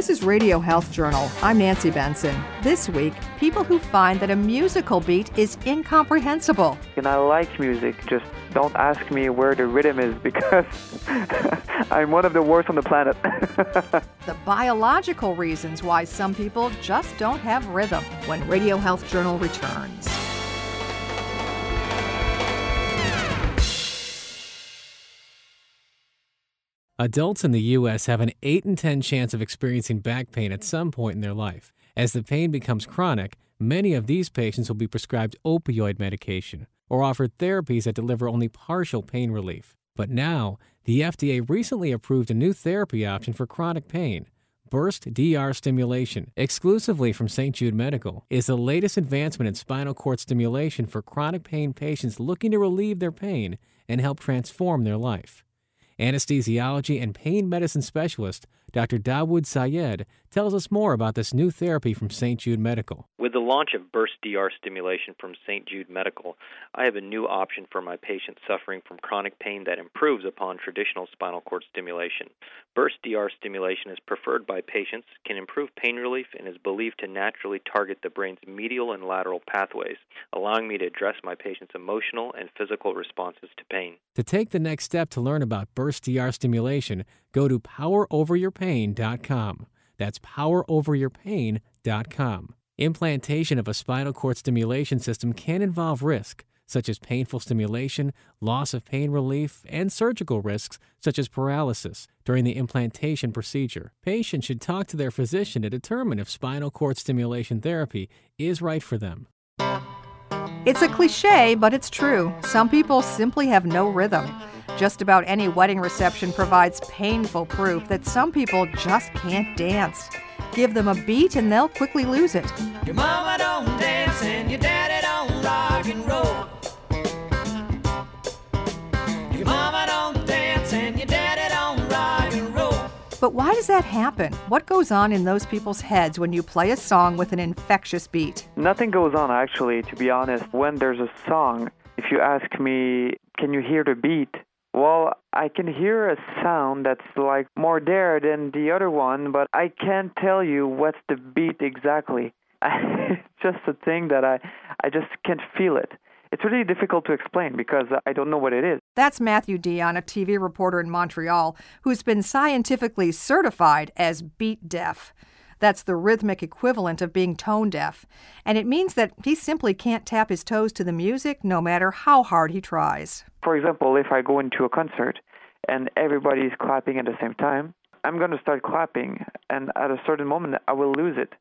This is Radio Health Journal. I'm Nancy Benson. This week, people who find that a musical beat is incomprehensible. And I like music, just don't ask me where the rhythm is because I'm one of the worst on the planet. the biological reasons why some people just don't have rhythm when Radio Health Journal returns. Adults in the U.S. have an 8 in 10 chance of experiencing back pain at some point in their life. As the pain becomes chronic, many of these patients will be prescribed opioid medication or offered therapies that deliver only partial pain relief. But now, the FDA recently approved a new therapy option for chronic pain. Burst DR stimulation, exclusively from St. Jude Medical, is the latest advancement in spinal cord stimulation for chronic pain patients looking to relieve their pain and help transform their life. Anesthesiology and pain medicine specialist Dr. Dawood Sayed tells us more about this new therapy from St. Jude Medical. With the launch of Burst DR stimulation from St. Jude Medical, I have a new option for my patients suffering from chronic pain that improves upon traditional spinal cord stimulation. Burst DR stimulation is preferred by patients, can improve pain relief, and is believed to naturally target the brain's medial and lateral pathways, allowing me to address my patients' emotional and physical responses to pain. To take the next step to learn about Burst DR stimulation, go to poweroveryourpain.com. That's poweroveryourpain.com. Implantation of a spinal cord stimulation system can involve risk, such as painful stimulation, loss of pain relief, and surgical risks, such as paralysis, during the implantation procedure. Patients should talk to their physician to determine if spinal cord stimulation therapy is right for them. It's a cliche, but it's true. Some people simply have no rhythm. Just about any wedding reception provides painful proof that some people just can't dance. Give them a beat and they'll quickly lose it. Your mama don't dance and your daddy don't rock and roll. Your mama don't dance and your daddy don't rock and roll. But why does that happen? What goes on in those people's heads when you play a song with an infectious beat? Nothing goes on actually, to be honest. When there's a song, if you ask me, can you hear the beat? Well, I can hear a sound that's like more there than the other one, but I can't tell you what's the beat exactly. it's just a thing that I I just can't feel it. It's really difficult to explain because I don't know what it is. That's Matthew Dion, a TV reporter in Montreal, who's been scientifically certified as beat deaf. That's the rhythmic equivalent of being tone deaf. And it means that he simply can't tap his toes to the music no matter how hard he tries. For example, if I go into a concert and everybody's clapping at the same time, I'm going to start clapping, and at a certain moment, I will lose it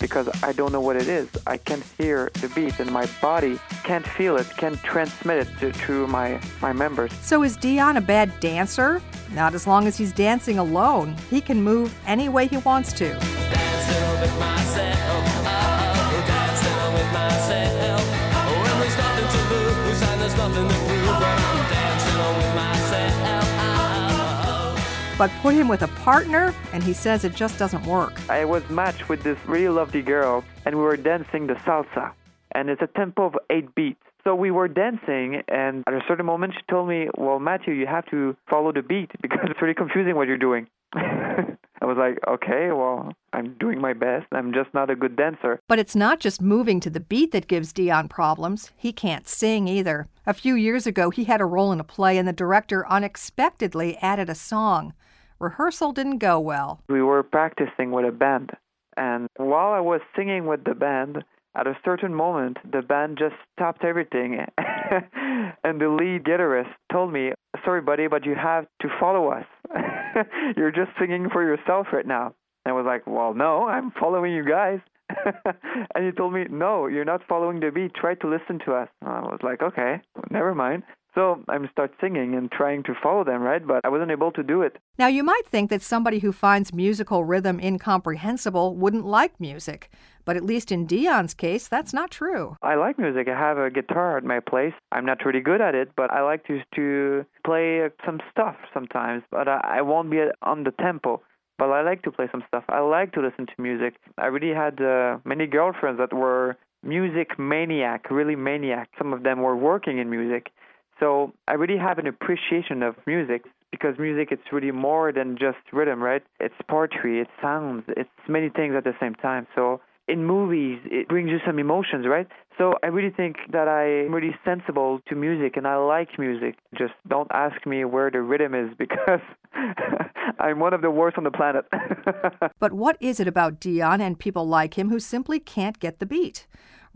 because I don't know what it is. I can't hear the beat, and my body can't feel it, can't transmit it to, to my, my members. So, is Dion a bad dancer? Not as long as he's dancing alone. He can move any way he wants to. But put him with a partner, and he says it just doesn't work. I was matched with this really lovely girl, and we were dancing the salsa, and it's a tempo of eight beats. So we were dancing, and at a certain moment, she told me, Well, Matthew, you have to follow the beat because it's really confusing what you're doing. I was like, okay, well, I'm doing my best. I'm just not a good dancer. But it's not just moving to the beat that gives Dion problems. He can't sing either. A few years ago, he had a role in a play, and the director unexpectedly added a song. Rehearsal didn't go well. We were practicing with a band, and while I was singing with the band, at a certain moment, the band just stopped everything, and the lead guitarist told me, Sorry, buddy, but you have to follow us. You're just singing for yourself right now. And I was like, Well, no, I'm following you guys. and he told me, No, you're not following the beat. Try to listen to us. And I was like, Okay, never mind. So I start singing and trying to follow them, right? But I wasn't able to do it. Now, you might think that somebody who finds musical rhythm incomprehensible wouldn't like music. But at least in Dion's case, that's not true. I like music. I have a guitar at my place. I'm not really good at it, but I like to, to play some stuff sometimes. But I, I won't be on the tempo but I like to play some stuff. I like to listen to music. I really had uh, many girlfriends that were music maniac, really maniac. Some of them were working in music. So I really have an appreciation of music, because music it's really more than just rhythm, right? It's poetry, it's sounds, it's many things at the same time. So in movies, it brings you some emotions, right? So I really think that I'm really sensible to music and I like music. Just don't ask me where the rhythm is because I'm one of the worst on the planet. but what is it about Dion and people like him who simply can't get the beat?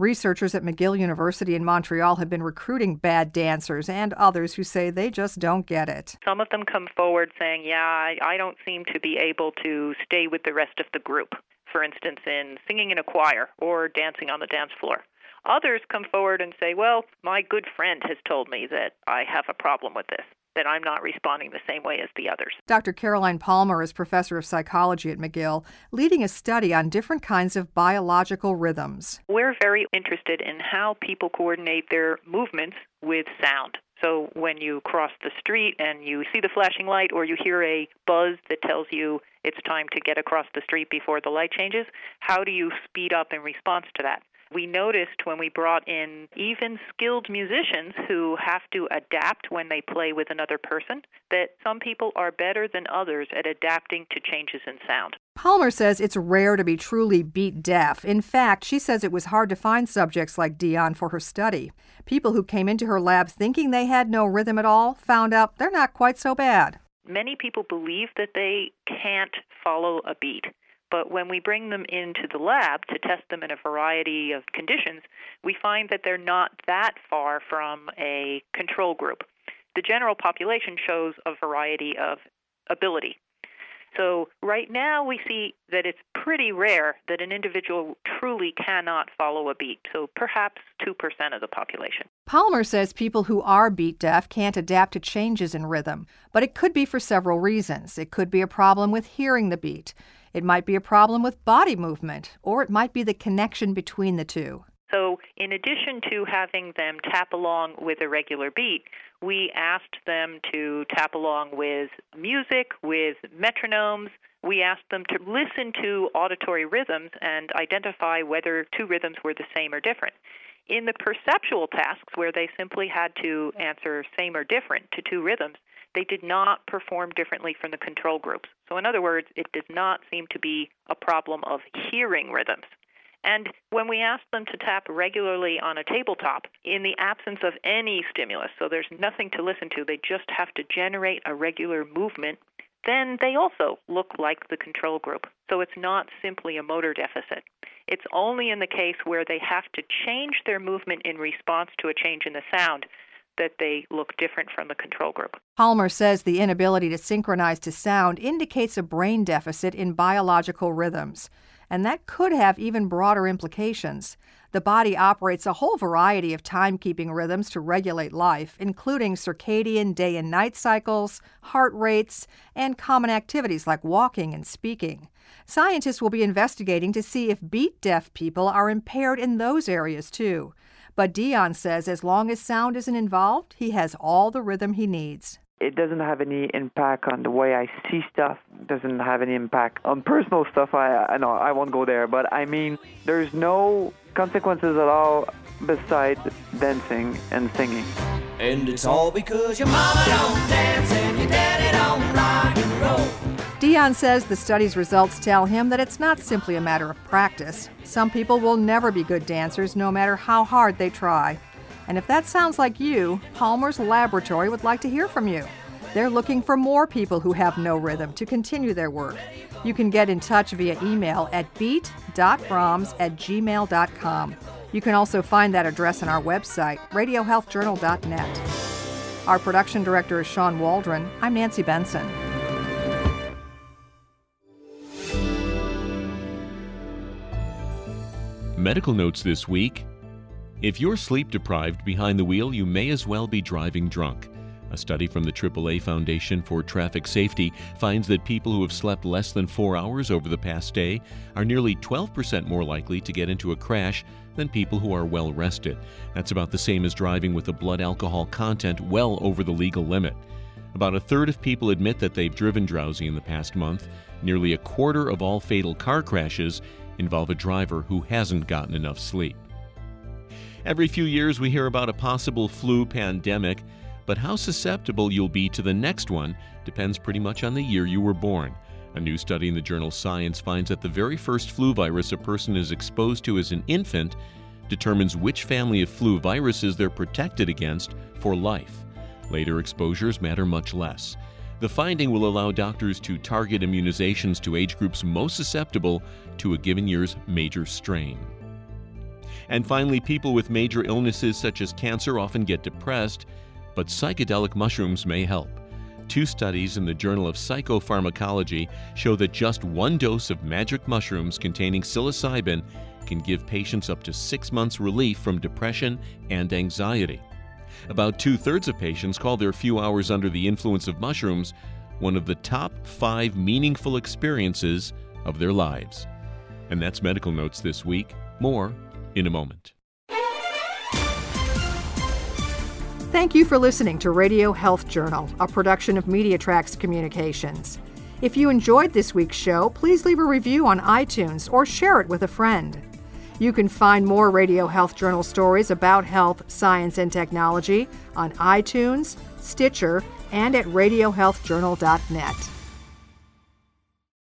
Researchers at McGill University in Montreal have been recruiting bad dancers and others who say they just don't get it. Some of them come forward saying, Yeah, I, I don't seem to be able to stay with the rest of the group, for instance, in singing in a choir or dancing on the dance floor. Others come forward and say, Well, my good friend has told me that I have a problem with this that I'm not responding the same way as the others. Dr. Caroline Palmer is professor of psychology at McGill, leading a study on different kinds of biological rhythms. We're very interested in how people coordinate their movements with sound. So when you cross the street and you see the flashing light or you hear a buzz that tells you it's time to get across the street before the light changes, how do you speed up in response to that? We noticed when we brought in even skilled musicians who have to adapt when they play with another person that some people are better than others at adapting to changes in sound. Palmer says it's rare to be truly beat deaf. In fact, she says it was hard to find subjects like Dion for her study. People who came into her lab thinking they had no rhythm at all found out they're not quite so bad. Many people believe that they can't follow a beat. But when we bring them into the lab to test them in a variety of conditions, we find that they're not that far from a control group. The general population shows a variety of ability. So, right now, we see that it's pretty rare that an individual truly cannot follow a beat, so perhaps 2% of the population. Palmer says people who are beat deaf can't adapt to changes in rhythm, but it could be for several reasons. It could be a problem with hearing the beat. It might be a problem with body movement, or it might be the connection between the two. So, in addition to having them tap along with a regular beat, we asked them to tap along with music, with metronomes. We asked them to listen to auditory rhythms and identify whether two rhythms were the same or different. In the perceptual tasks, where they simply had to answer same or different to two rhythms, they did not perform differently from the control groups. So, in other words, it does not seem to be a problem of hearing rhythms. And when we ask them to tap regularly on a tabletop, in the absence of any stimulus, so there's nothing to listen to, they just have to generate a regular movement, then they also look like the control group. So it's not simply a motor deficit. It's only in the case where they have to change their movement in response to a change in the sound that they look different from the control group. Palmer says the inability to synchronize to sound indicates a brain deficit in biological rhythms, and that could have even broader implications. The body operates a whole variety of timekeeping rhythms to regulate life, including circadian day and night cycles, heart rates, and common activities like walking and speaking. Scientists will be investigating to see if beat deaf people are impaired in those areas too. But Dion says as long as sound isn't involved, he has all the rhythm he needs. It doesn't have any impact on the way I see stuff. It doesn't have any impact on personal stuff. I I know I won't go there, but I mean, there's no consequences at all besides dancing and singing. And it's all because your mama don't dance and your daddy don't rock and roll. Dion says the study's results tell him that it's not simply a matter of practice. Some people will never be good dancers no matter how hard they try. And if that sounds like you, Palmer's Laboratory would like to hear from you. They're looking for more people who have no rhythm to continue their work. You can get in touch via email at beat.brams at gmail.com. You can also find that address on our website, radiohealthjournal.net. Our production director is Sean Waldron. I'm Nancy Benson. Medical notes this week. If you're sleep deprived behind the wheel, you may as well be driving drunk. A study from the AAA Foundation for Traffic Safety finds that people who have slept less than four hours over the past day are nearly 12% more likely to get into a crash than people who are well rested. That's about the same as driving with a blood alcohol content well over the legal limit. About a third of people admit that they've driven drowsy in the past month. Nearly a quarter of all fatal car crashes involve a driver who hasn't gotten enough sleep. Every few years, we hear about a possible flu pandemic. but how susceptible you'll be to the next one depends pretty much on the year you were born. A new study in the journal Science finds that the very first flu virus a person is exposed to as an infant determines which family of flu viruses they're protected against for life. Later exposures matter much less. The finding will allow doctors to target immunizations to age groups most susceptible to a given year's major strain. And finally, people with major illnesses such as cancer often get depressed, but psychedelic mushrooms may help. Two studies in the Journal of Psychopharmacology show that just one dose of magic mushrooms containing psilocybin can give patients up to six months relief from depression and anxiety. About two thirds of patients call their few hours under the influence of mushrooms one of the top five meaningful experiences of their lives. And that's Medical Notes this week. More in a moment. Thank you for listening to Radio Health Journal, a production of MediaTracks Communications. If you enjoyed this week's show, please leave a review on iTunes or share it with a friend. You can find more Radio Health Journal stories about health, science, and technology on iTunes, Stitcher, and at radiohealthjournal.net.